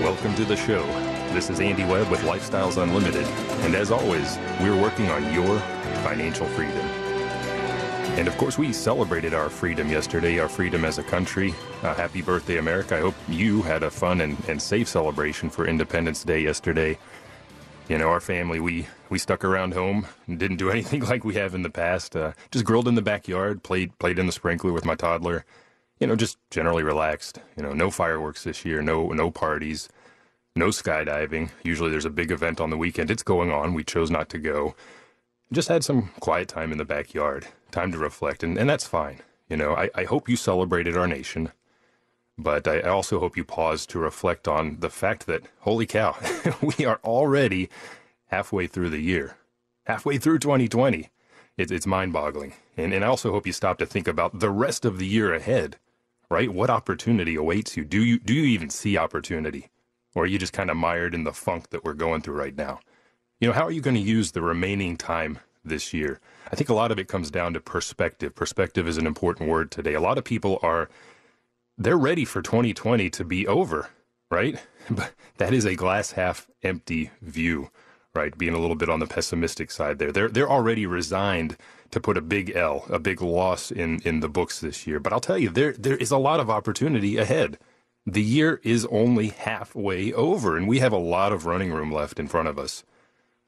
Welcome to the show. This is Andy Webb with Lifestyles Unlimited, and as always, we're working on your financial freedom. And of course, we celebrated our freedom yesterday, our freedom as a country. Uh, happy birthday, America. I hope you had a fun and, and safe celebration for Independence Day yesterday. You know, our family, we, we stuck around home and didn't do anything like we have in the past. Uh, just grilled in the backyard, played, played in the sprinkler with my toddler. You know, just generally relaxed. You know, no fireworks this year, no, no parties no skydiving. Usually there's a big event on the weekend. It's going on. We chose not to go. Just had some quiet time in the backyard, time to reflect, and, and that's fine. You know, I, I hope you celebrated our nation, but I, I also hope you paused to reflect on the fact that, holy cow, we are already halfway through the year, halfway through 2020. It, it's mind boggling. And, and I also hope you stop to think about the rest of the year ahead, right? What opportunity awaits you? Do you, do you even see opportunity? Or are you just kind of mired in the funk that we're going through right now? You know, how are you going to use the remaining time this year? I think a lot of it comes down to perspective. Perspective is an important word today. A lot of people are they're ready for 2020 to be over, right? But that is a glass half empty view, right? Being a little bit on the pessimistic side there. They're they're already resigned to put a big L, a big loss in in the books this year. But I'll tell you, there there is a lot of opportunity ahead the year is only halfway over, and we have a lot of running room left in front of us.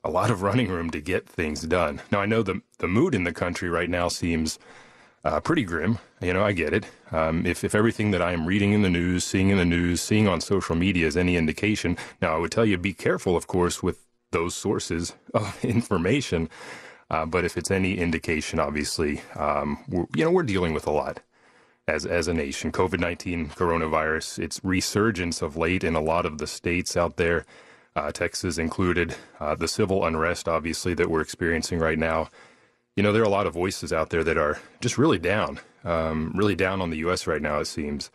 A lot of running room to get things done. Now, I know the, the mood in the country right now seems uh, pretty grim. You know, I get it. Um, if, if everything that I am reading in the news, seeing in the news, seeing on social media is any indication, now I would tell you be careful, of course, with those sources of information. Uh, but if it's any indication, obviously, um, you know, we're dealing with a lot as as a nation. COVID nineteen coronavirus, its resurgence of late in a lot of the states out there, uh, Texas included, uh, the civil unrest obviously that we're experiencing right now. You know, there are a lot of voices out there that are just really down, um, really down on the U.S. right now. It seems,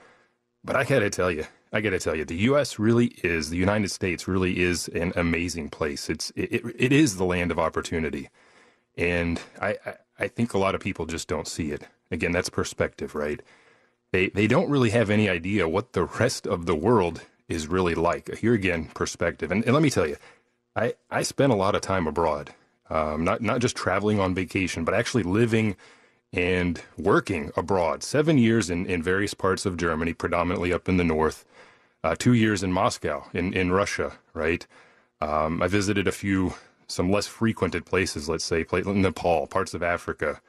but I gotta tell you, I gotta tell you, the U.S. really is the United States really is an amazing place. It's it, it is the land of opportunity, and I, I I think a lot of people just don't see it. Again, that's perspective, right? They they don't really have any idea what the rest of the world is really like. Here again, perspective. And, and let me tell you, I I spent a lot of time abroad, um, not not just traveling on vacation, but actually living and working abroad. Seven years in in various parts of Germany, predominantly up in the north. Uh, two years in Moscow, in in Russia, right? Um, I visited a few some less frequented places, let's say, Nepal, parts of Africa.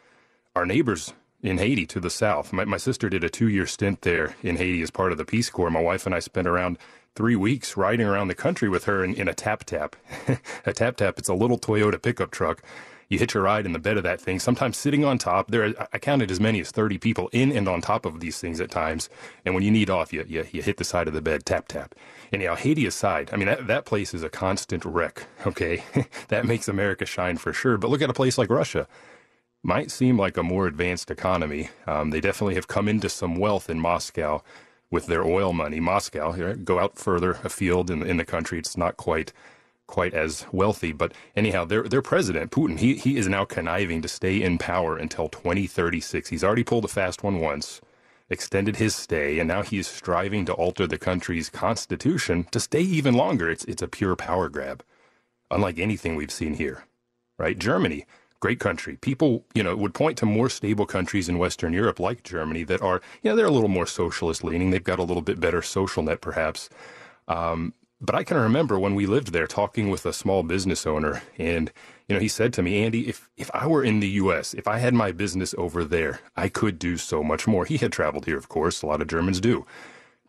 Our neighbors in Haiti to the south. My, my sister did a two year stint there in Haiti as part of the Peace Corps. My wife and I spent around three weeks riding around the country with her in, in a tap tap. a tap tap, it's a little Toyota pickup truck. You hitch a ride in the bed of that thing, sometimes sitting on top. There, are, I counted as many as 30 people in and on top of these things at times. And when you need off, you, you, you hit the side of the bed, tap, tap. And you know, Haiti aside, I mean, that, that place is a constant wreck, okay? that makes America shine for sure. But look at a place like Russia might seem like a more advanced economy. Um, they definitely have come into some wealth in Moscow, with their oil money. Moscow, right? go out further afield in, in the country. It's not quite quite as wealthy, but anyhow, their their president Putin, he he is now conniving to stay in power until 2036. He's already pulled a fast one once, extended his stay, and now he is striving to alter the country's constitution to stay even longer. It's it's a pure power grab, unlike anything we've seen here, right? Germany great country. People, you know, would point to more stable countries in Western Europe like Germany that are, you know, they're a little more socialist leaning. They've got a little bit better social net, perhaps. Um, but I can remember when we lived there talking with a small business owner, and you know, he said to me, Andy, if if I were in the U.S., if I had my business over there, I could do so much more. He had traveled here, of course. A lot of Germans do.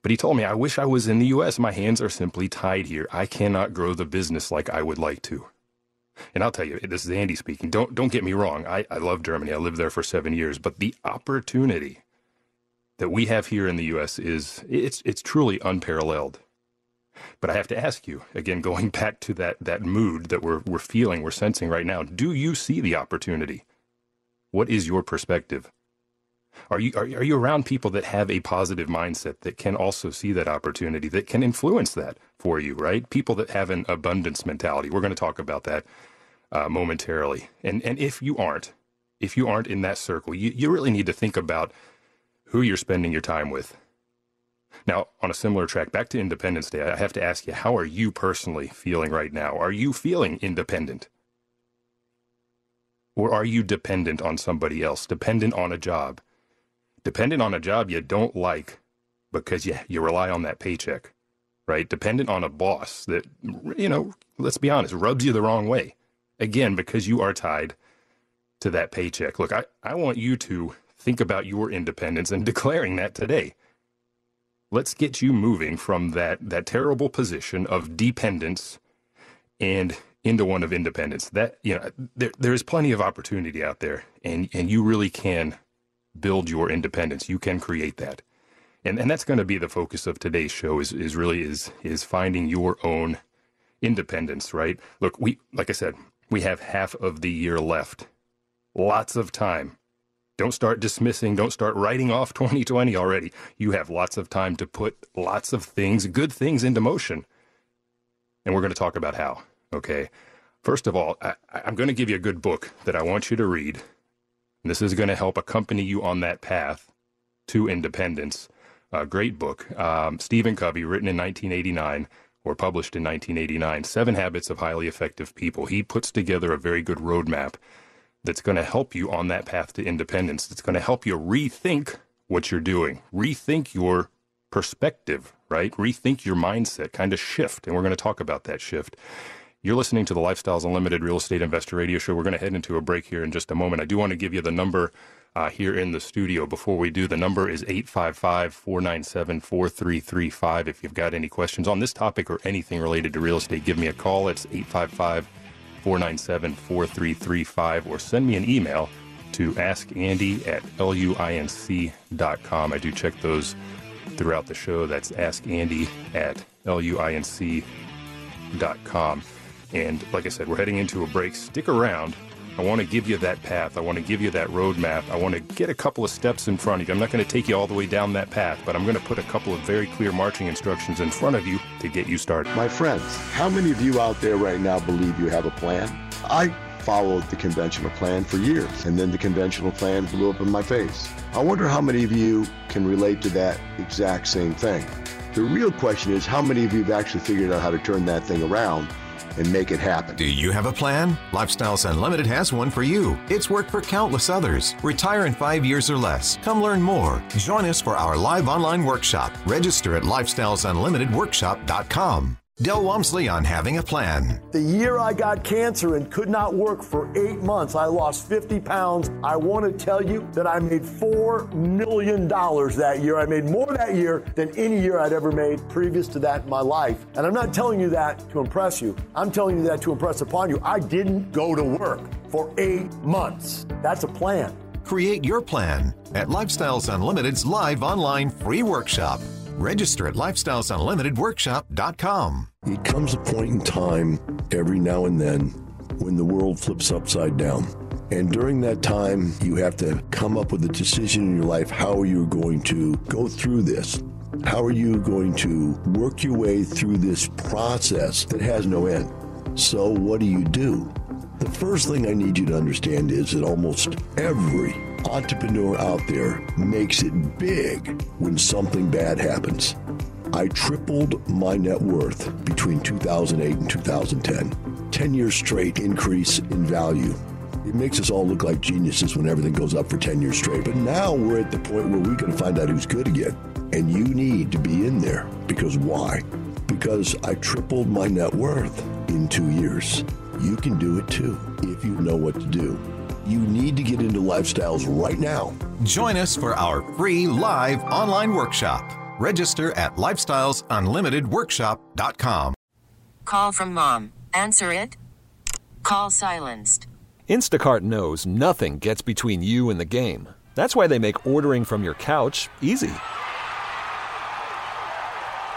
But he told me, I wish I was in the U.S. My hands are simply tied here. I cannot grow the business like I would like to. And I'll tell you, this is Andy speaking. Don't don't get me wrong. I, I love Germany. I lived there for seven years. But the opportunity that we have here in the U.S. is it's it's truly unparalleled. But I have to ask you again, going back to that that mood that we're we're feeling, we're sensing right now. Do you see the opportunity? What is your perspective? Are you, are, are you around people that have a positive mindset that can also see that opportunity, that can influence that for you, right? People that have an abundance mentality. We're going to talk about that uh, momentarily. And and if you aren't, if you aren't in that circle, you, you really need to think about who you're spending your time with. Now, on a similar track, back to Independence Day, I have to ask you, how are you personally feeling right now? Are you feeling independent? Or are you dependent on somebody else, dependent on a job, dependent on a job you don't like because you, you rely on that paycheck, right? Dependent on a boss that, you know, let's be honest, rubs you the wrong way. Again, because you are tied to that paycheck. Look, I, I want you to think about your independence and declaring that today. Let's get you moving from that, that terrible position of dependence and into one of independence. That, you know, there, there is plenty of opportunity out there and, and you really can build your independence. You can create that. And, and that's going to be the focus of today's show is, is really is, is finding your own independence, right? Look, we, like I said, we have half of the year left. Lots of time. Don't start dismissing, don't start writing off 2020 already. You have lots of time to put lots of things, good things into motion. And we're going to talk about how, okay? First of all, I, am going to give you a good book that I want you to read. This is going to help accompany you on that path to independence. A great book. Um, Stephen Covey, written in 1989 or published in 1989, Seven Habits of Highly Effective People. He puts together a very good roadmap that's going to help you on that path to independence. That's going to help you rethink what you're doing, rethink your perspective, right? Rethink your mindset, kind of shift. And we're going to talk about that shift. You're listening to the Lifestyles Unlimited Real Estate Investor Radio Show. We're going to head into a break here in just a moment. I do want to give you the number uh, here in the studio. Before we do, the number is 855 497 4335. If you've got any questions on this topic or anything related to real estate, give me a call. It's 855 497 4335 or send me an email to askandy at luinc.com. I do check those throughout the show. That's askandy at luinc.com. And like I said, we're heading into a break. Stick around. I want to give you that path. I want to give you that roadmap. I want to get a couple of steps in front of you. I'm not going to take you all the way down that path, but I'm going to put a couple of very clear marching instructions in front of you to get you started. My friends, how many of you out there right now believe you have a plan? I followed the conventional plan for years, and then the conventional plan blew up in my face. I wonder how many of you can relate to that exact same thing. The real question is how many of you have actually figured out how to turn that thing around and make it happen. Do you have a plan? Lifestyles Unlimited has one for you. It's worked for countless others. Retire in five years or less. Come learn more. Join us for our live online workshop. Register at lifestylesunlimitedworkshop.com. Del Walmsley on having a plan. The year I got cancer and could not work for eight months, I lost 50 pounds. I want to tell you that I made $4 million that year. I made more that year than any year I'd ever made previous to that in my life. And I'm not telling you that to impress you. I'm telling you that to impress upon you. I didn't go to work for eight months. That's a plan. Create your plan at Lifestyles Unlimited's live online free workshop. Register at lifestylesunlimitedworkshop.com. It comes a point in time every now and then when the world flips upside down. And during that time, you have to come up with a decision in your life how are you're going to go through this. How are you going to work your way through this process that has no end? So, what do you do? The first thing I need you to understand is that almost every entrepreneur out there makes it big when something bad happens. I tripled my net worth between 2008 and 2010. 10 years straight increase in value. It makes us all look like geniuses when everything goes up for 10 years straight. But now we're at the point where going to find out who's good again. And you need to be in there. Because why? Because I tripled my net worth in two years. You can do it too if you know what to do. You need to get into lifestyles right now. Join us for our free live online workshop. Register at lifestylesunlimitedworkshop.com. Call from mom. Answer it. Call silenced. Instacart knows nothing gets between you and the game. That's why they make ordering from your couch easy.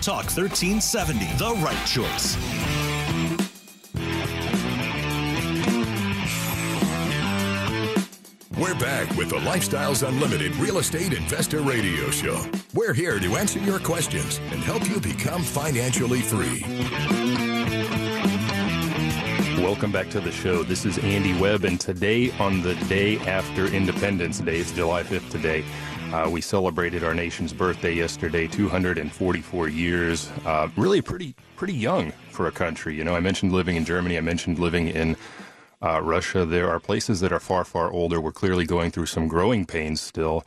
Talk 1370, the right choice. We're back with the Lifestyles Unlimited Real Estate Investor Radio Show. We're here to answer your questions and help you become financially free. Welcome back to the show. This is Andy Webb, and today, on the day after Independence Day, it's July 5th today, uh, we celebrated our nation's birthday yesterday, 244 years. Uh, really pretty pretty young for a country. You know, I mentioned living in Germany. I mentioned living in uh, Russia. There are places that are far far older. We're clearly going through some growing pains still.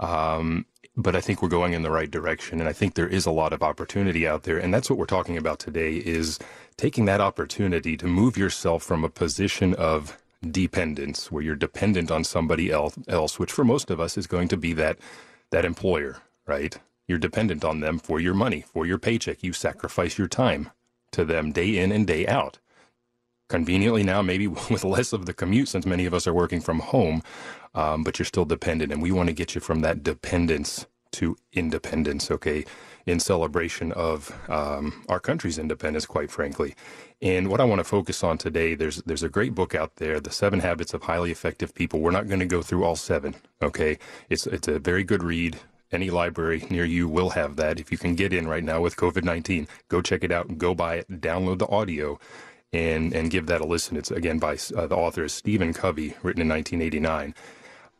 Um, but I think we're going in the right direction, and I think there is a lot of opportunity out there, and that's what we're talking about today: is taking that opportunity to move yourself from a position of dependence, where you're dependent on somebody else, else, which for most of us is going to be that that employer, right? You're dependent on them for your money, for your paycheck. You sacrifice your time to them day in and day out. Conveniently now, maybe with less of the commute, since many of us are working from home, um, but you're still dependent, and we want to get you from that dependence to independence. Okay, in celebration of um, our country's independence, quite frankly. And what I want to focus on today, there's there's a great book out there, The Seven Habits of Highly Effective People. We're not going to go through all seven. Okay, it's it's a very good read. Any library near you will have that. If you can get in right now with COVID nineteen, go check it out. Go buy it. Download the audio. And, and give that a listen. It's again by uh, the author Stephen Covey, written in 1989.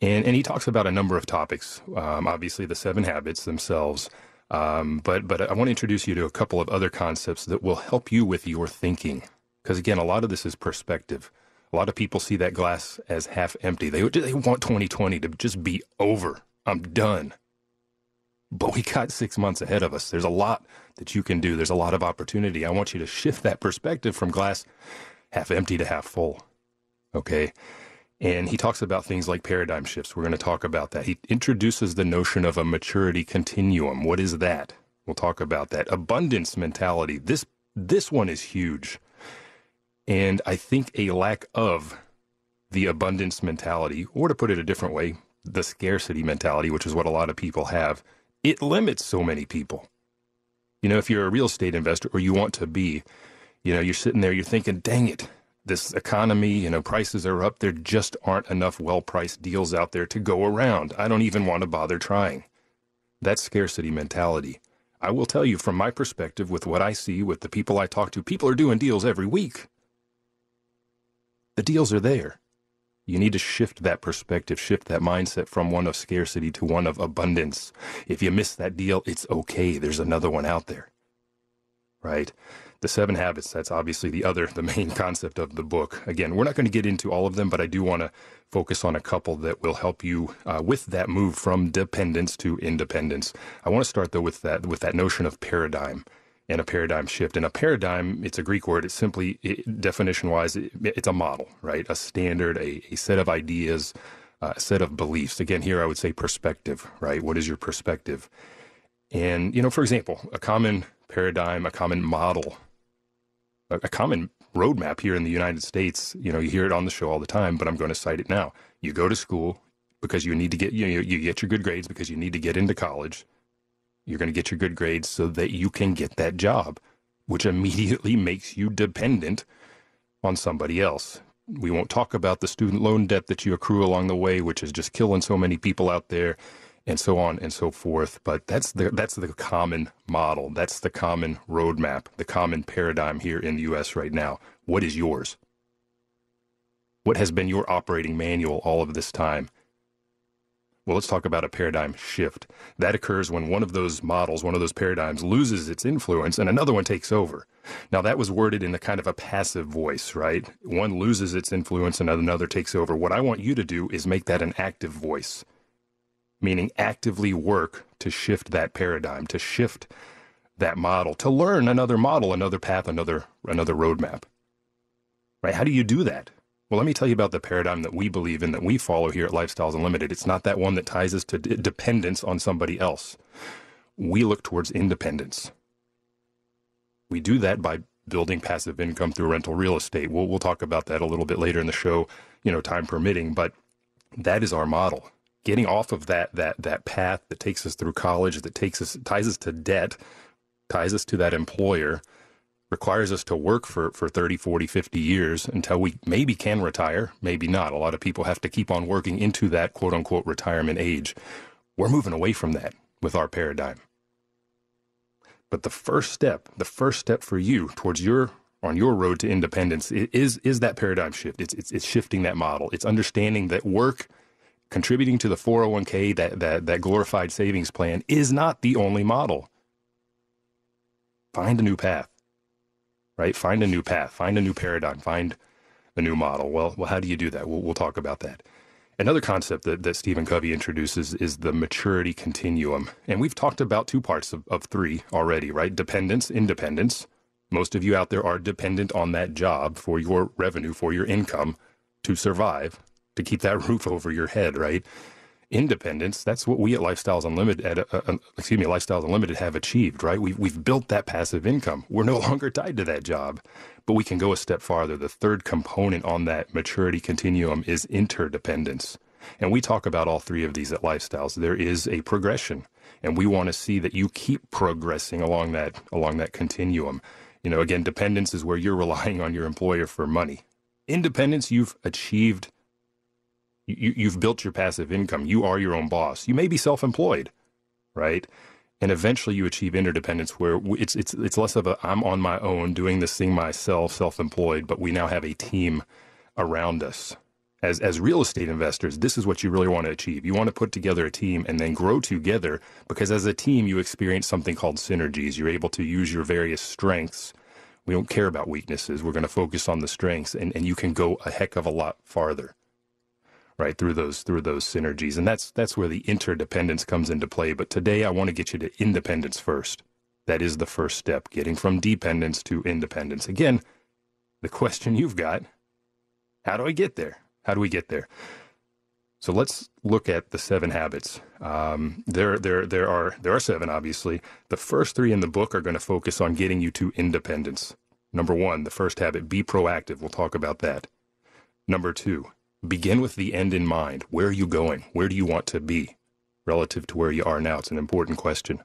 And, and he talks about a number of topics. Um, obviously, the seven habits themselves, um, but but I want to introduce you to a couple of other concepts that will help you with your thinking. Because again, a lot of this is perspective. A lot of people see that glass as half empty. They they want 2020 to just be over. I'm done. But we got six months ahead of us. There's a lot that you can do. There's a lot of opportunity. I want you to shift that perspective from glass half empty to half full. Okay. And he talks about things like paradigm shifts. We're going to talk about that. He introduces the notion of a maturity continuum. What is that? We'll talk about that. Abundance mentality. This this one is huge. And I think a lack of the abundance mentality, or to put it a different way, the scarcity mentality, which is what a lot of people have, it limits so many people. You know, if you're a real estate investor or you want to be, you know, you're sitting there, you're thinking, dang it, this economy, you know, prices are up. There just aren't enough well priced deals out there to go around. I don't even want to bother trying. That's scarcity mentality. I will tell you from my perspective, with what I see, with the people I talk to, people are doing deals every week. The deals are there. You need to shift that perspective, shift that mindset from one of scarcity to one of abundance. If you miss that deal, it's okay. There's another one out there. Right? The seven habits, that's obviously the other, the main concept of the book. Again, we're not going to get into all of them, but I do want to focus on a couple that will help you uh, with that move from dependence to independence. I want to start though with that, with that notion of paradigm and a paradigm shift. And a paradigm, it's a Greek word. It's simply, it, definition wise, it, it's a model, right? A standard, a, a set of ideas, uh, a set of beliefs. Again, here I would say perspective, right? What is your perspective? And, you know, for example, a common paradigm, a common model, a, a common roadmap here in the United States, you know, you hear it on the show all the time, but I'm going to cite it now. You go to school because you need to get, you know, you get your good grades because you need to get into college. You're going to get your good grades so that you can get that job, which immediately makes you dependent on somebody else. We won't talk about the student loan debt that you accrue along the way, which is just killing so many people out there and so on and so forth. But that's the that's the common model. That's the common roadmap, the common paradigm here in the US right now. What is yours? What has been your operating manual all of this time? Well, let's talk about a paradigm shift. That occurs when one of those models, one of those paradigms loses its influence and another one takes over. Now, that was worded in a kind of a passive voice, right? One loses its influence and another takes over. What I want you to do is make that an active voice, meaning actively work to shift that paradigm, to shift that model, to learn another model, another path, another another roadmap. Right? How do you do that? Well, let me tell you about the paradigm that we believe in, that we follow here at Lifestyles Unlimited. It's not that one that ties us to d- dependence on somebody else. We look towards independence. We do that by building passive income through rental real estate. We'll, we'll talk about that a little bit later in the show, you know, time permitting, but that is our model. Getting off of that, that, that path that takes us through college, that takes us, ties us to debt, ties us to that employer, requires us to work for, for 30, 40, 50 years until we maybe can retire, maybe not. A lot of people have to keep on working into that quote unquote retirement age. We're moving away from that with our paradigm. But the first step, the first step for you towards your on your road to independence is is that paradigm shift. It's it's, it's shifting that model. It's understanding that work contributing to the 401k, that, that, that glorified savings plan, is not the only model. Find a new path right? Find a new path, find a new paradigm, find a new model. Well, well, how do you do that? We'll, we'll talk about that. Another concept that, that Stephen Covey introduces is the maturity continuum. And we've talked about two parts of, of three already, right? Dependence, independence. Most of you out there are dependent on that job for your revenue, for your income to survive, to keep that roof over your head, right? independence. That's what we at Lifestyles Unlimited, at, uh, excuse me, Lifestyles Unlimited have achieved, right? We've, we've built that passive income. We're no longer tied to that job, but we can go a step farther. The third component on that maturity continuum is interdependence. And we talk about all three of these at Lifestyles. There is a progression, and we want to see that you keep progressing along that along that continuum. You know, again, dependence is where you're relying on your employer for money. Independence, you've achieved you, you've built your passive income. You are your own boss. You may be self-employed, right? And eventually you achieve interdependence where it's, it's, it's less of a, I'm on my own doing this thing myself, self-employed, but we now have a team around us. As, as real estate investors, this is what you really want to achieve. You want to put together a team and then grow together because as a team, you experience something called synergies. You're able to use your various strengths. We don't care about weaknesses. We're going to focus on the strengths and, and you can go a heck of a lot farther right through those through those synergies and that's that's where the interdependence comes into play but today i want to get you to independence first that is the first step getting from dependence to independence again the question you've got how do i get there how do we get there so let's look at the seven habits. Um, there, there, there are there are seven. Obviously, the first three in the book are going to focus on getting you to independence. Number one, the first habit: be proactive. We'll talk about that. Number two, begin with the end in mind. Where are you going? Where do you want to be relative to where you are now? It's an important question.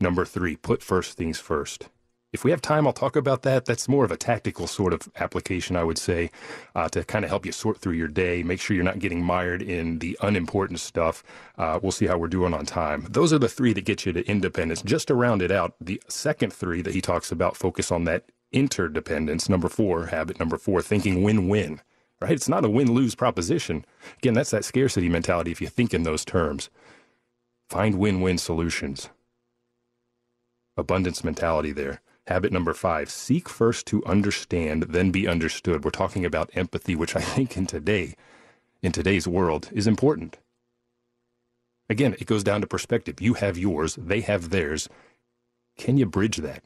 Number three, put first things first. If we have time, I'll talk about that. That's more of a tactical sort of application, I would say, uh, to kind of help you sort through your day, make sure you're not getting mired in the unimportant stuff. Uh, we'll see how we're doing on time. Those are the three that get you to independence. Just to round it out, the second three that he talks about focus on that interdependence. Number four, habit number four, thinking win win right? It's not a win lose proposition. Again, that's that scarcity mentality if you think in those terms. Find win win solutions. Abundance mentality there. Habit number five seek first to understand, then be understood. We're talking about empathy, which I think in today, in today's world, is important. Again, it goes down to perspective. You have yours, they have theirs. Can you bridge that?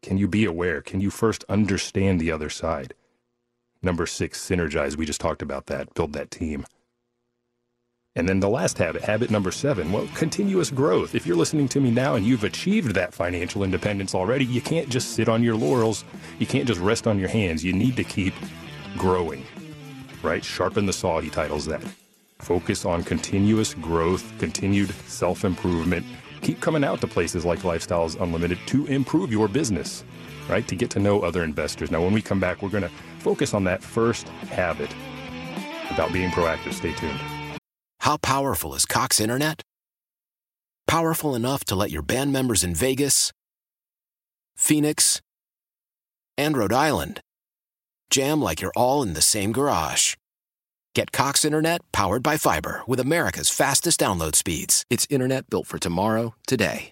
Can you be aware? Can you first understand the other side? Number six, synergize. We just talked about that. Build that team. And then the last habit, habit number seven, well, continuous growth. If you're listening to me now and you've achieved that financial independence already, you can't just sit on your laurels. You can't just rest on your hands. You need to keep growing, right? Sharpen the saw, he titles that. Focus on continuous growth, continued self improvement. Keep coming out to places like Lifestyles Unlimited to improve your business, right? To get to know other investors. Now, when we come back, we're going to focus on that first habit about being proactive. Stay tuned. How powerful is Cox Internet? Powerful enough to let your band members in Vegas, Phoenix, and Rhode Island jam like you're all in the same garage. Get Cox Internet powered by fiber with America's fastest download speeds. It's internet built for tomorrow, today.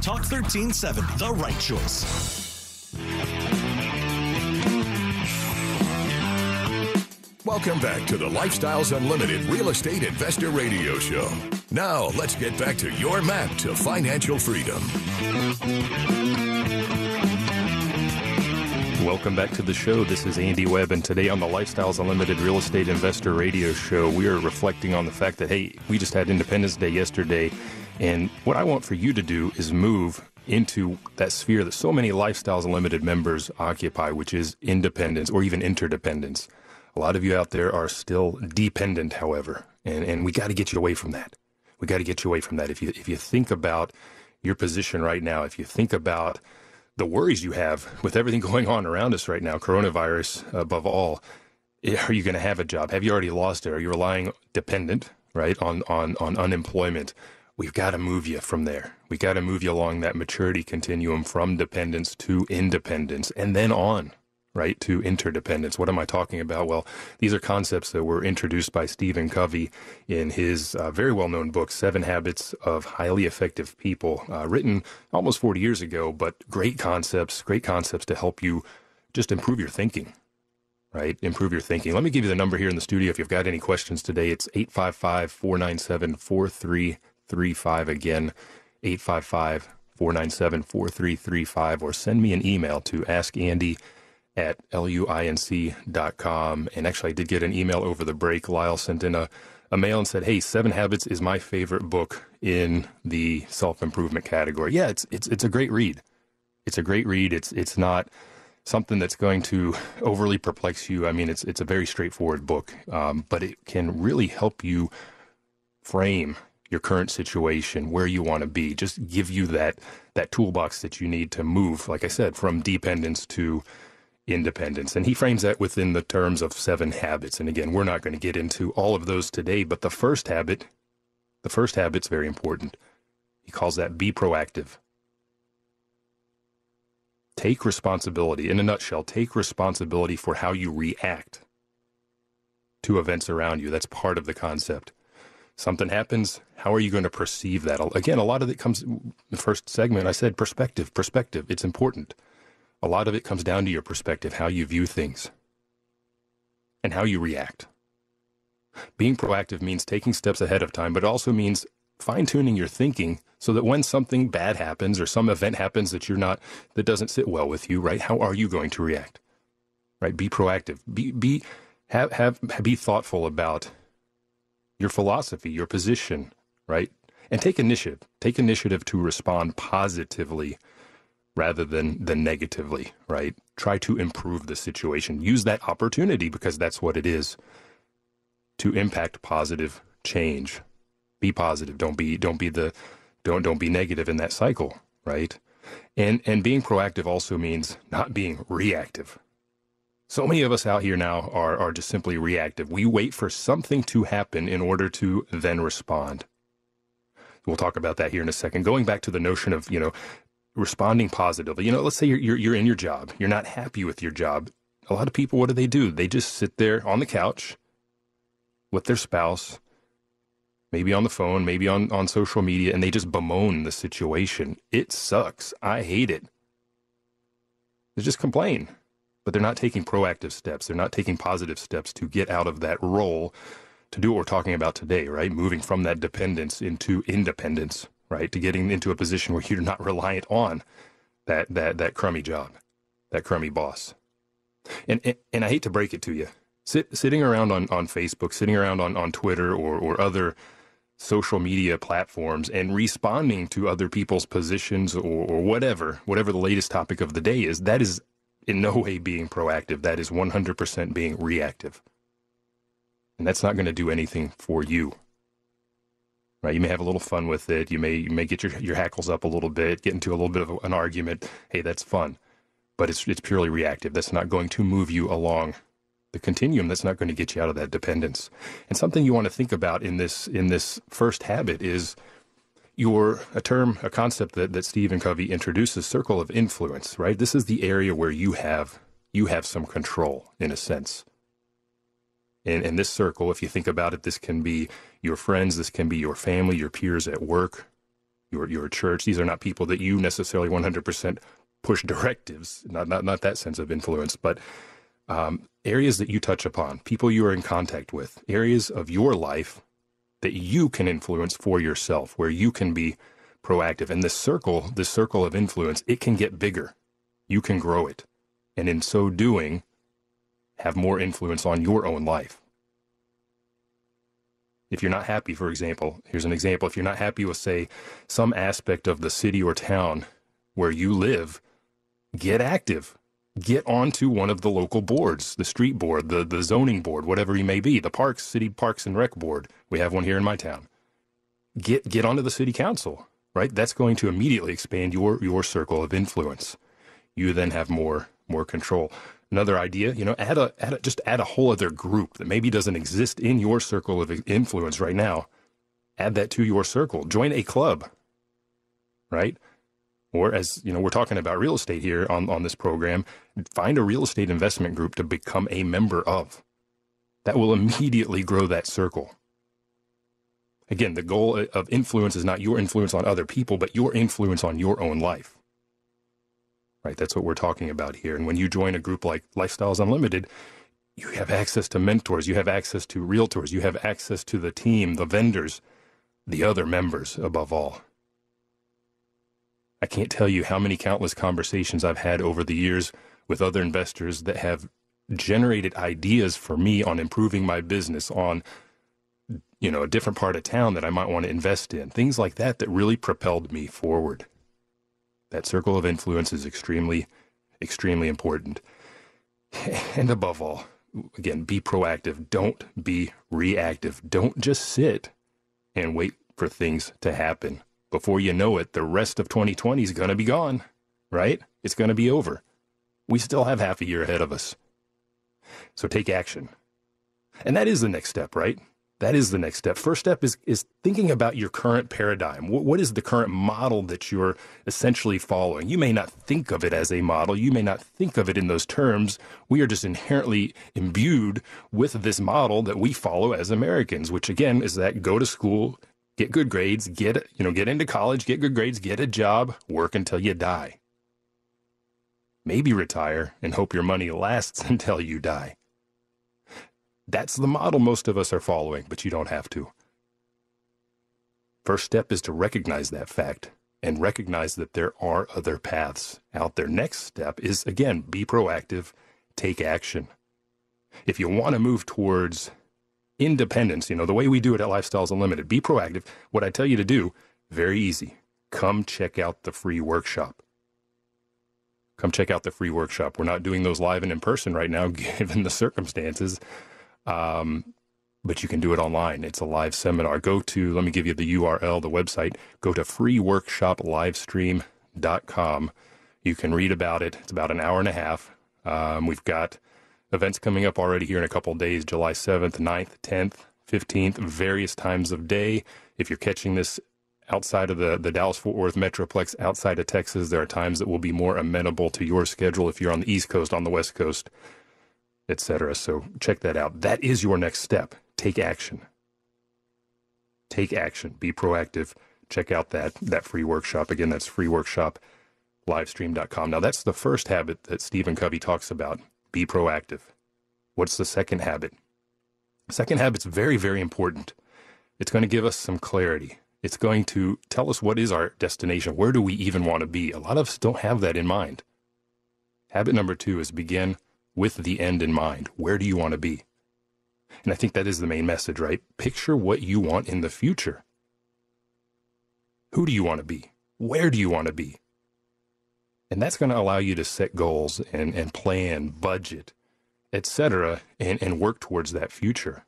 Talk 1370, the right choice. Welcome back to the Lifestyles Unlimited Real Estate Investor Radio Show. Now, let's get back to your map to financial freedom. Welcome back to the show. This is Andy Webb, and today on the Lifestyles Unlimited Real Estate Investor Radio Show, we are reflecting on the fact that, hey, we just had Independence Day yesterday, and what I want for you to do is move into that sphere that so many Lifestyles Unlimited members occupy, which is independence or even interdependence. A lot of you out there are still dependent, however, and, and we got to get you away from that. We got to get you away from that. If you if you think about your position right now, if you think about the worries you have with everything going on around us right now, coronavirus above all, eh, are you going to have a job? Have you already lost it? Are you relying dependent, right, on on on unemployment? We've got to move you from there. We got to move you along that maturity continuum from dependence to independence and then on, right, to interdependence. What am I talking about? Well, these are concepts that were introduced by Stephen Covey in his uh, very well known book, Seven Habits of Highly Effective People, uh, written almost 40 years ago, but great concepts, great concepts to help you just improve your thinking. Right? Improve your thinking. Let me give you the number here in the studio. If you've got any questions today, it's 855 497 4335. Again, 855 497 4335, or send me an email to askandy at luinc.com. And actually, I did get an email over the break. Lyle sent in a, a mail and said, Hey, Seven Habits is my favorite book in the self improvement category. Yeah, it's, it's, it's a great read. It's a great read. It's, it's not something that's going to overly perplex you. I mean, it's, it's a very straightforward book, um, but it can really help you frame your current situation, where you want to be, just give you that that toolbox that you need to move, like I said, from dependence to independence. And he frames that within the terms of seven habits. And again, we're not going to get into all of those today, but the first habit, the first habit's very important. He calls that be proactive. Take responsibility. In a nutshell, take responsibility for how you react to events around you. That's part of the concept something happens, how are you going to perceive that? Again, a lot of it comes, the first segment, I said perspective, perspective. It's important. A lot of it comes down to your perspective, how you view things, and how you react. Being proactive means taking steps ahead of time, but also means fine tuning your thinking so that when something bad happens or some event happens that you're not, that doesn't sit well with you, right? How are you going to react? Right? Be proactive. Be, be, have, have, be thoughtful about your philosophy, your position, right? And take initiative. Take initiative to respond positively rather than, than negatively, right? Try to improve the situation. Use that opportunity because that's what it is to impact positive change. Be positive. Don't be don't be the don't don't be negative in that cycle, right? And and being proactive also means not being reactive. So many of us out here now are are just simply reactive. We wait for something to happen in order to then respond. We'll talk about that here in a second. Going back to the notion of, you know, responding positively. You know, let's say you're, you're, you're in your job, you're not happy with your job. A lot of people, what do they do? They just sit there on the couch with their spouse, maybe on the phone, maybe on, on social media, and they just bemoan the situation. It sucks. I hate it. They just complain, but they're not taking proactive steps. They're not taking positive steps to get out of that role to do what we're talking about today, right? Moving from that dependence into independence right? To getting into a position where you're not reliant on that that that crummy job, that crummy boss. And and, and I hate to break it to you, Sit, sitting around on, on Facebook, sitting around on, on Twitter or or other social media platforms and responding to other people's positions or, or whatever, whatever the latest topic of the day is, that is in no way being proactive. That is 100% being reactive. And that's not going to do anything for you right? You may have a little fun with it. You may you may get your your hackles up a little bit, get into a little bit of an argument. Hey, that's fun, but it's it's purely reactive. That's not going to move you along the continuum. That's not going to get you out of that dependence. And something you want to think about in this in this first habit is your a term, a concept that that Stephen Covey introduces, circle of influence. Right. This is the area where you have you have some control in a sense. And, and this circle, if you think about it, this can be your friends, this can be your family, your peers at work, your your church. These are not people that you necessarily 100% push directives, not not not that sense of influence, but um, areas that you touch upon, people you are in contact with, areas of your life that you can influence for yourself, where you can be proactive. And this circle, this circle of influence, it can get bigger. You can grow it, and in so doing, have more influence on your own life. If you're not happy, for example, here's an example. If you're not happy with, say, some aspect of the city or town where you live, get active. Get onto one of the local boards, the street board, the, the zoning board, whatever you may be, the parks, city parks and rec board. We have one here in my town. Get get onto the city council, right? That's going to immediately expand your your circle of influence. You then have more more control another idea you know add a, add a just add a whole other group that maybe doesn't exist in your circle of influence right now add that to your circle join a club right or as you know we're talking about real estate here on, on this program find a real estate investment group to become a member of that will immediately grow that circle again the goal of influence is not your influence on other people but your influence on your own life right? That's what we're talking about here. And when you join a group like Lifestyles Unlimited, you have access to mentors, you have access to realtors, you have access to the team, the vendors, the other members above all. I can't tell you how many countless conversations I've had over the years with other investors that have generated ideas for me on improving my business on you know a different part of town that I might want to invest in things like that that really propelled me forward that circle of influence is extremely, extremely important. And above all, again, be proactive. Don't be reactive. Don't just sit and wait for things to happen. Before you know it, the rest of 2020 is going to be gone, right? It's going to be over. We still have half a year ahead of us. So take action. And that is the next step, right? That is the next step. First step is is thinking about your current paradigm. What, what is the current model that you're essentially following? You may not think of it as a model. You may not think of it in those terms. We are just inherently imbued with this model that we follow as Americans, which again is that go to school, get good grades, get you know get into college, get good grades, get a job, work until you die. Maybe retire and hope your money lasts until you die. That's the model most of us are following, but you don't have to. First step is to recognize that fact and recognize that there are other paths out there. Next step is, again, be proactive, take action. If you want to move towards independence, you know, the way we do it at Lifestyles Unlimited, be proactive. What I tell you to do, very easy. Come check out the free workshop. come check out the free workshop. We're not doing those live and in person right now, given the circumstances. Um, but you can do it online. It's a live seminar. Go to, let me give you the URL, the website. Go to freeworkshoplivestream.com. You can read about it. It's about an hour and a half. Um, we've got events coming up already here in a couple days July 7th, 9th, 10th, 15th, various times of day. If you're catching this outside of the, the Dallas Fort Worth Metroplex, outside of Texas, there are times that will be more amenable to your schedule if you're on the East Coast, on the West Coast, etc. So check that out. That is your next step. Take action. Take action. Be proactive. Check out that that free workshop. Again, that's freeworkshoplivestream.com. Now that's the first habit that Stephen Covey talks about. Be proactive. What's the second habit? Second habit's very, very important. It's going to give us some clarity. It's going to tell us what is our destination. Where do we even want to be? A lot of us don't have that in mind. Habit number two is begin with the end in mind. Where do you want to be? And I think that is the main message, right? Picture what you want in the future. Who do you want to be? Where do you want to be? And that's going to allow you to set goals and, and plan, budget, etc., and, and work towards that future,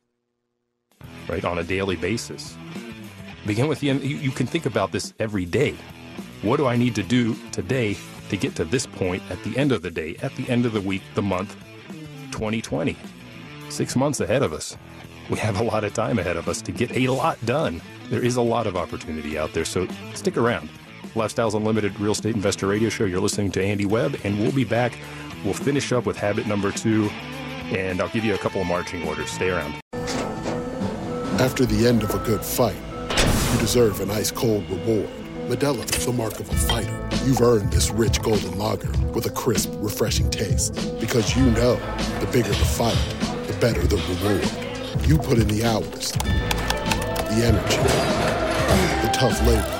right, on a daily basis. Begin with. You, you can think about this every day. What do I need to do today to get to this point at the end of the day, at the end of the week, the month, 2020? Six months ahead of us. We have a lot of time ahead of us to get a lot done. There is a lot of opportunity out there, so stick around. Lifestyles Unlimited Real Estate Investor Radio Show. You're listening to Andy Webb, and we'll be back. We'll finish up with habit number two, and I'll give you a couple of marching orders. Stay around. After the end of a good fight, you deserve an ice cold reward. Modelo is the mark of a fighter. You've earned this rich golden lager with a crisp, refreshing taste. Because you know the bigger the fight, the better the reward. You put in the hours, the energy, the tough labor.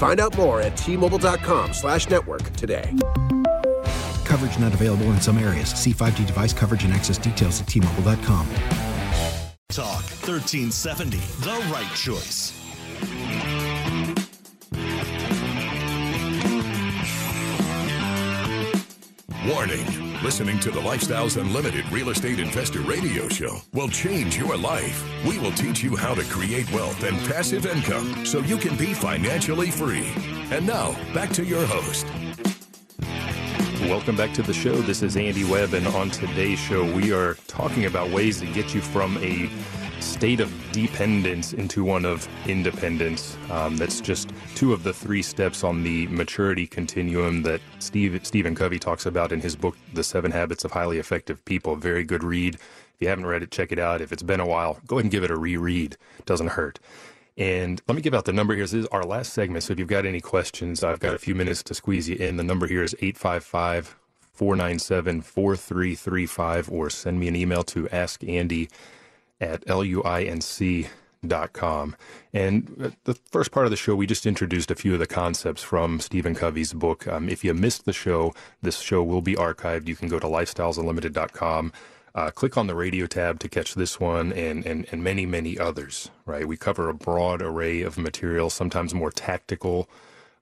Find out more at T-Mobile.com slash network today. Coverage not available in some areas. See 5G device coverage and access details at T-Mobile.com. Talk 1370, the right choice. Warning listening to the Lifestyles Unlimited Real Estate Investor Radio Show will change your life. We will teach you how to create wealth and passive income so you can be financially free. And now, back to your host. Welcome back to the show. This is Andy Webb, and on today's show, we are talking about ways to get you from a state of dependence into one of independence. Um, that's just two of the three steps on the maturity continuum that Steve, Stephen Covey talks about in his book, The Seven Habits of Highly Effective People. Very good read. If you haven't read it, check it out. If it's been a while, go ahead and give it a reread. Doesn't hurt. And let me give out the number here. This is our last segment. So if you've got any questions, I've got a few minutes to squeeze you in. The number here is 855 497 4335, or send me an email to askandy at luinc.com. And the first part of the show, we just introduced a few of the concepts from Stephen Covey's book. Um, if you missed the show, this show will be archived. You can go to lifestylesunlimited.com. Uh, click on the radio tab to catch this one and, and, and many, many others, right? We cover a broad array of material, sometimes more tactical,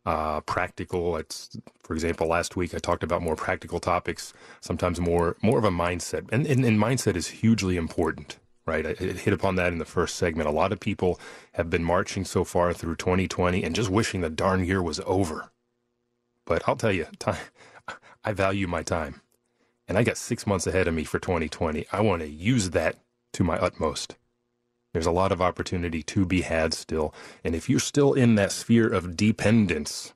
uh, practical. It's, for example, last week I talked about more practical topics, sometimes more, more of a mindset. And, and, and mindset is hugely important right? I hit upon that in the first segment. A lot of people have been marching so far through 2020 and just wishing the darn year was over. But I'll tell you, time, I value my time. And I got six months ahead of me for 2020. I want to use that to my utmost. There's a lot of opportunity to be had still. And if you're still in that sphere of dependence,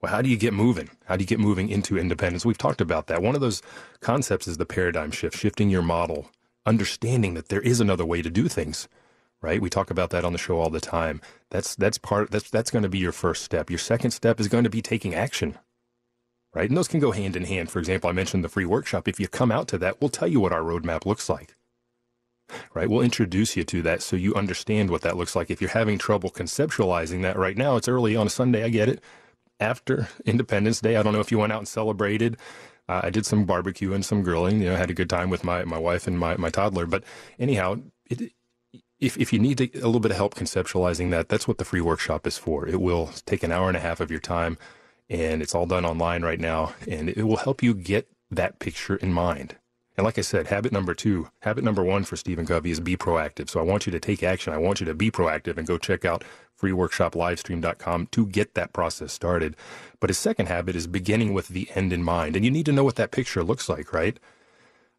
well, how do you get moving? How do you get moving into independence? We've talked about that. One of those concepts is the paradigm shift, shifting your model understanding that there is another way to do things right we talk about that on the show all the time that's that's part that's that's going to be your first step your second step is going to be taking action right? And those can go hand in hand. For example, I mentioned the free workshop. If you come out to that, we'll tell you what our roadmap looks like, right? We'll introduce you to that so you understand what that looks like. If you're having trouble conceptualizing that right now, it's early on a Sunday. I get it. After Independence Day, I don't know if you went out and celebrated. Uh, I did some barbecue and some grilling. You know, had a good time with my, my wife and my, my toddler. But anyhow, it, if, if you need to, a little bit of help conceptualizing that, that's what the free workshop is for. It will take an hour and a half of your time and it's all done online right now. And it will help you get that picture in mind. And like I said, habit number two, habit number one for Stephen Covey is be proactive. So I want you to take action. I want you to be proactive and go check out freeworkshoplivestream.com to get that process started. But his second habit is beginning with the end in mind. And you need to know what that picture looks like, right?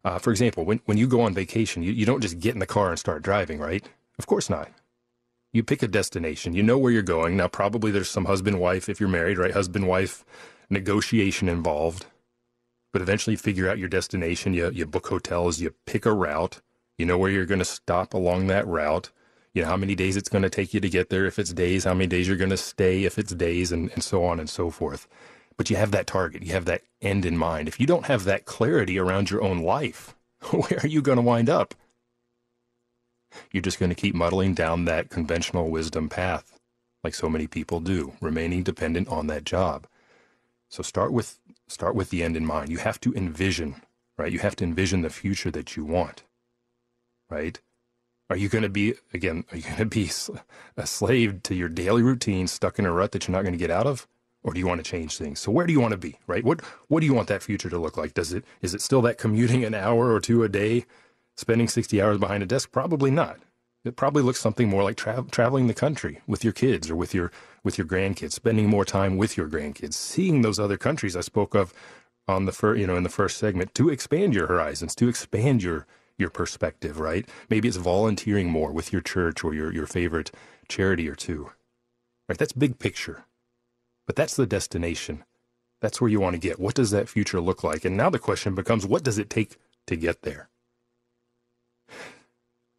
Uh, for example, when, when you go on vacation, you, you don't just get in the car and start driving, right? Of course not. You pick a destination, you know where you're going. Now, probably there's some husband wife, if you're married, right? Husband wife negotiation involved. But eventually you figure out your destination. You, you book hotels, you pick a route. You know where you're going to stop along that route. You know how many days it's going to take you to get there if it's days, how many days you're going to stay if it's days, and, and so on and so forth. But you have that target, you have that end in mind. If you don't have that clarity around your own life, where are you going to wind up? You're just going to keep muddling down that conventional wisdom path, like so many people do, remaining dependent on that job. So start with start with the end in mind. You have to envision, right? You have to envision the future that you want, right? Are you going to be again? Are you going to be a slave to your daily routine, stuck in a rut that you're not going to get out of, or do you want to change things? So where do you want to be, right? What What do you want that future to look like? Does it is it still that commuting an hour or two a day Spending 60 hours behind a desk? Probably not. It probably looks something more like tra- traveling the country with your kids or with your with your grandkids, spending more time with your grandkids, seeing those other countries I spoke of on the fir- you know in the first segment to expand your horizons, to expand your your perspective, right? Maybe it's volunteering more with your church or your your favorite charity or two. Right? That's big picture. But that's the destination. That's where you want to get. What does that future look like? And now the question becomes what does it take to get there?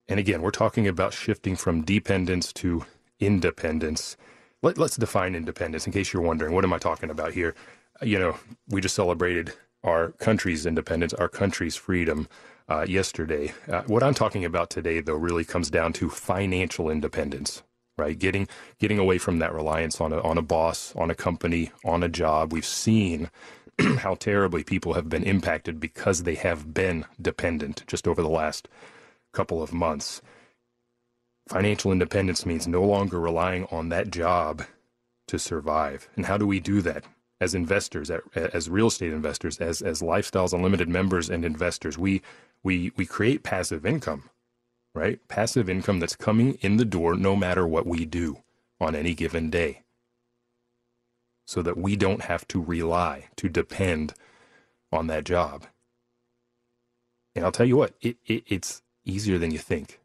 And again, we're talking about shifting from dependence to independence. Let, us define independence in case you're wondering, what am I talking about here? You know, we just celebrated our country's independence, our country's freedom uh, yesterday. Uh, what I'm talking about today, though, really comes down to financial independence, right? Getting getting away from that reliance on a on a boss, on a company, on a job. We've seen how terribly people have been impacted because they have been dependent just over the last couple of months. Financial independence means no longer relying on that job to survive. And how do we do that? As investors, as real estate investors, as, as Lifestyles Unlimited members and investors, we, we, we create passive income, right? Passive income that's coming in the door no matter what we do on any given day. So that we don't have to rely, to depend on that job. And I'll tell you what, it, it, it's easier than you think.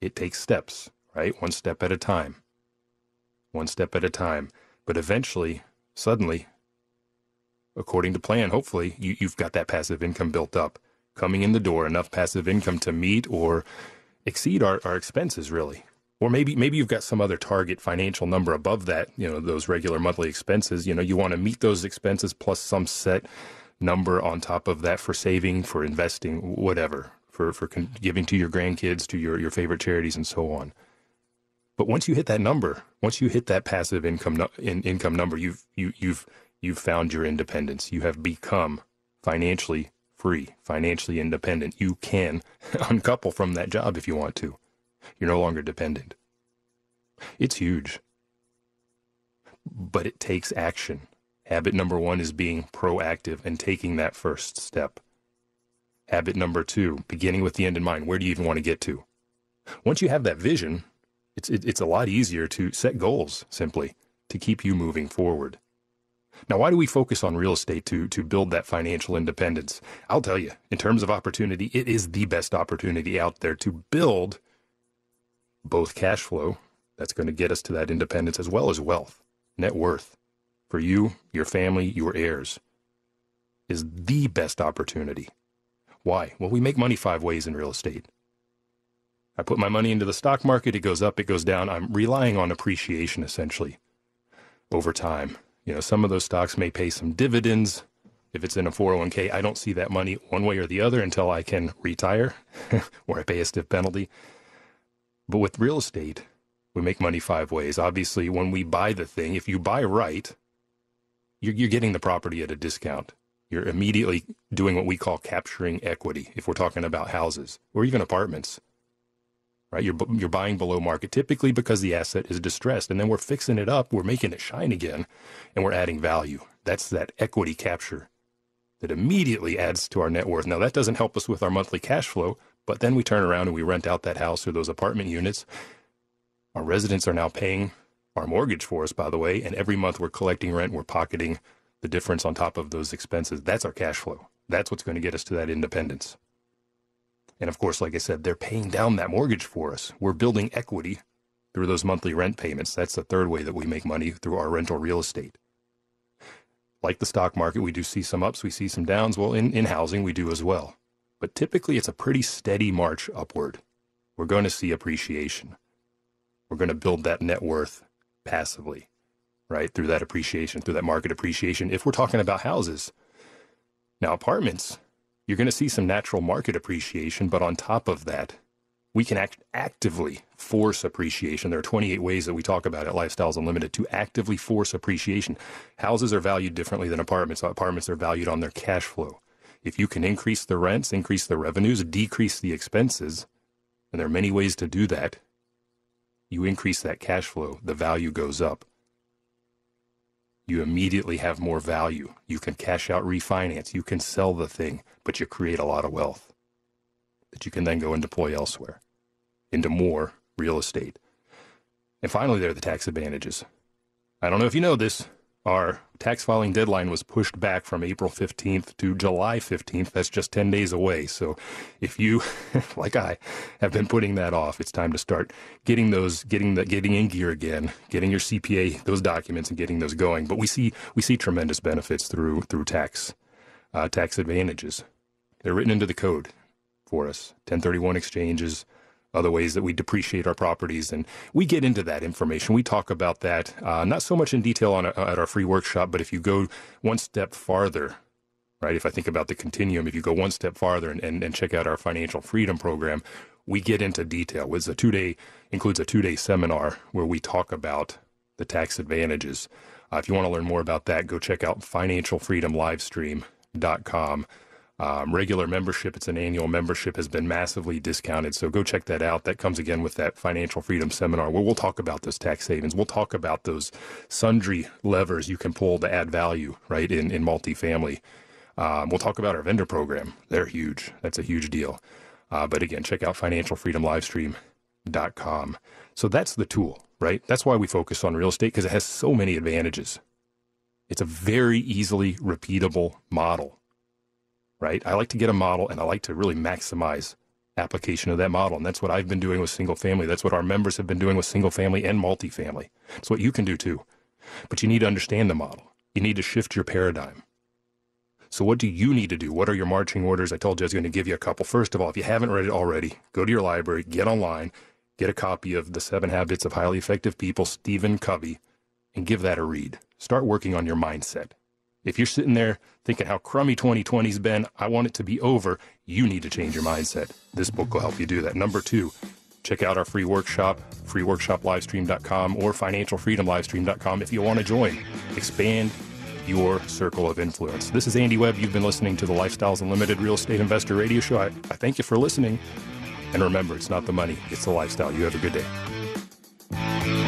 It takes steps, right? One step at a time. One step at a time. But eventually, suddenly, according to plan, hopefully, you, you've got that passive income built up, coming in the door, enough passive income to meet or exceed our, our expenses, really. Or maybe maybe you've got some other target financial number above that, you know, those regular monthly expenses. You know, you want to meet those expenses plus some set number on top of that for saving, for investing, whatever, for for con- giving to your grandkids, to your your favorite charities, and so on. But once you hit that number, once you hit that passive income in, income number, you've you you've you've found your independence. You have become financially free, financially independent. You can uncouple from that job if you want to. You're no longer dependent. It's huge. But it takes action. Habit number one is being proactive and taking that first step. Habit number two, beginning with the end in mind. Where do you even want to get to? Once you have that vision, it's, it, it's a lot easier to set goals simply to keep you moving forward. Now, why do we focus on real estate to, to build that financial independence? I'll tell you, in terms of opportunity, it is the best opportunity out there to build both cash flow, that's going to get us to that independence, as well as wealth, net worth for you, your family, your heirs, is the best opportunity. Why? Well, we make money five ways in real estate. I put my money into the stock market, it goes up, it goes down. I'm relying on appreciation essentially over time. You know, some of those stocks may pay some dividends, If it's in a 401k, I don't see that money one way or the other until I can retire or I pay a stiff penalty. But with real estate, we make money five ways. Obviously, when we buy the thing, if you buy right, you're, you're getting the property at a discount. You're immediately doing what we call capturing equity if we're talking about houses or even apartments. Right? You're, you're buying below market typically because the asset is distressed. And then we're fixing it up, we're making it shine again, and we're adding value. That's that equity capture that immediately adds to our net worth. Now, that doesn't help us with our monthly cash flow, but then we turn around and we rent out that house or those apartment units. Our residents are now paying our mortgage for us, by the way, and every month we're collecting rent, we're pocketing the difference on top of those expenses. That's our cash flow. That's what's going to get us to that independence. And of course, like I said, they're paying down that mortgage for us. We're building equity through those monthly rent payments. That's the third way that we make money through our rental real estate. Like the stock market, we do see some ups, we see some downs. Well, in, in housing, we do as well. But typically, it's a pretty steady march upward. We're going to see appreciation. We're going to build that net worth passively, right? Through that appreciation, through that market appreciation. If we're talking about houses, now apartments, you're going to see some natural market appreciation, but on top of that, we can act actively force appreciation. There are 28 ways that we talk about at Lifestyles Unlimited to actively force appreciation. Houses are valued differently than apartments. Apartments are valued on their cash flow. If you can increase the rents, increase the revenues, decrease the expenses, and there are many ways to do that, you increase that cash flow, the value goes up you immediately have more value. You can cash out, refinance, you can sell the thing, but you create a lot of wealth that you can then go and deploy elsewhere into more real estate. And finally, there are the tax advantages. I don't know if you know this, our tax filing deadline was pushed back from April 15th to July 15th. That's just 10 days away. So if you, like I, have been putting that off, it's time to start getting those, getting the, getting in gear again, getting your CPA, those documents and getting those going. But we see, we see tremendous benefits through, through tax, uh, tax advantages. They're written into the code for us. 1031 exchanges, other ways that we depreciate our properties. And we get into that information. We talk about that, uh, not so much in detail on a, at our free workshop, but if you go one step farther, right, if I think about the continuum, if you go one step farther and, and, and check out our financial freedom program, we get into detail. It's a two day, includes a two day seminar where we talk about the tax advantages. Uh, if you want to learn more about that, go check out financialfreedomlivestream.com. Um, regular membership, it's an annual membership, has been massively discounted. So go check that out. That comes again with that financial freedom seminar where we'll talk about those tax savings. We'll talk about those sundry levers you can pull to add value, right, in, in multifamily. Um, we'll talk about our vendor program. They're huge. That's a huge deal. Uh, but again, check out financialfreedomlivestream.com. So that's the tool, right? That's why we focus on real estate because it has so many advantages. It's a very easily repeatable model right? I like to get a model and I like to really maximize application of that model. And that's what I've been doing with single family. That's what our members have been doing with single family and multifamily. It's what you can do too. But you need to understand the model. You need to shift your paradigm. So what do you need to do? What are your marching orders? I told you I was going to give you a couple. First of all, if you haven't read it already, go to your library, get online, get a copy of The Seven Habits of Highly Effective People, Stephen Covey, and give that a read. Start working on your mindset. If you're sitting there thinking how crummy 2020's been, I want it to be over, you need to change your mindset. This book will help you do that. Number two, check out our free workshop, freeworkshoplivestream.com or financialfreedomlivestream.com if you want to join. Expand your circle of influence. This is Andy Webb. You've been listening to the Lifestyles Unlimited Real Estate Investor Radio Show. I, I thank you for listening. And remember, it's not the money, it's the lifestyle. You have a good day.